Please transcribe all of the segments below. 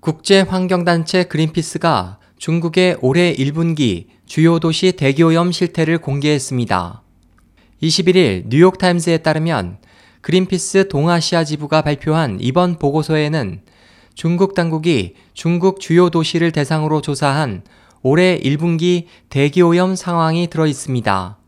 국제환경단체 그린피스가 중국의 올해 1분기 주요 도시 대기오염 실태를 공개했습니다. 21일 뉴욕타임스에 따르면 그린피스 동아시아 지부가 발표한 이번 보고서에는 중국 당국이 중국 주요 도시를 대상으로 조사한 올해 1분기 대기오염 상황이 들어 있습니다.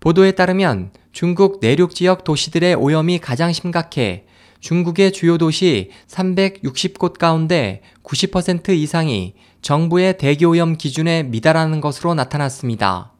보도에 따르면 중국 내륙 지역 도시들의 오염이 가장 심각해 중국의 주요 도시 360곳 가운데 90% 이상이 정부의 대기오염 기준에 미달하는 것으로 나타났습니다.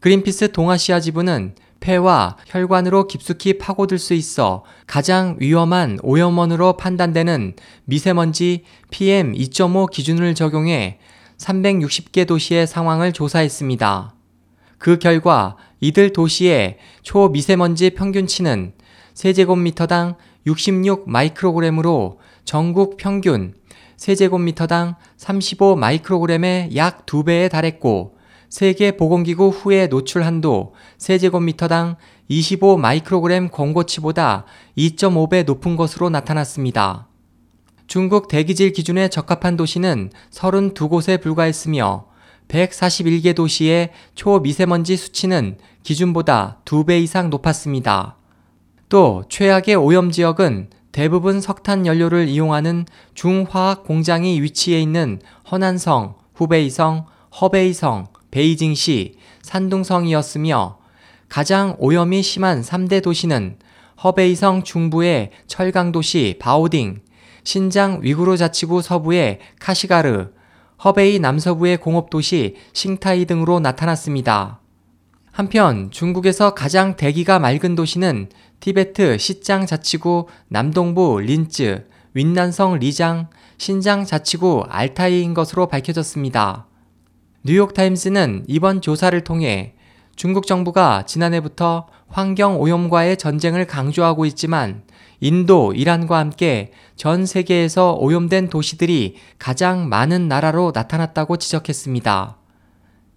그린피스 동아시아 지부는 폐와 혈관으로 깊숙이 파고들 수 있어 가장 위험한 오염원으로 판단되는 미세먼지 PM2.5 기준을 적용해 360개 도시의 상황을 조사했습니다. 그 결과 이들 도시의 초미세먼지 평균치는 세제곱미터당 66 마이크로그램으로 전국 평균 세제곱미터당 35 마이크로그램의 약 2배에 달했고 세계보건기구 후에 노출 한도 세제곱미터당 25 마이크로그램 권고치보다 2.5배 높은 것으로 나타났습니다. 중국 대기질 기준에 적합한 도시는 32곳에 불과했으며 141개 도시의 초미세먼지 수치는 기준보다 2배 이상 높았습니다. 또 최악의 오염 지역은 대부분 석탄 연료를 이용하는 중화학 공장이 위치해 있는 허난성, 후베이성, 허베이성, 베이징시, 산둥성이었으며 가장 오염이 심한 3대 도시는 허베이성 중부의 철강도시 바오딩, 신장 위구르 자치구 서부의 카시가르, 허베이 남서부의 공업도시 싱타이 등으로 나타났습니다. 한편 중국에서 가장 대기가 맑은 도시는 티베트 시장 자치구 남동부 린츠, 윈난성 리장, 신장 자치구 알타이인 것으로 밝혀졌습니다. 뉴욕타임스는 이번 조사를 통해 중국 정부가 지난해부터 환경 오염과의 전쟁을 강조하고 있지만 인도, 이란과 함께 전 세계에서 오염된 도시들이 가장 많은 나라로 나타났다고 지적했습니다.